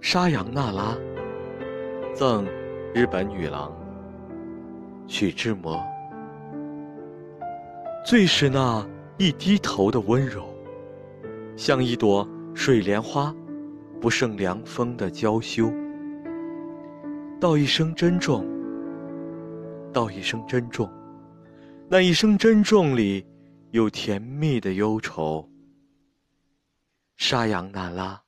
沙扬娜拉，赠日本女郎许志摩。最是那一低头的温柔，像一朵水莲花，不胜凉风的娇羞。道一声珍重，道一声珍重，那一声珍重里有甜蜜的忧愁。沙扬娜拉。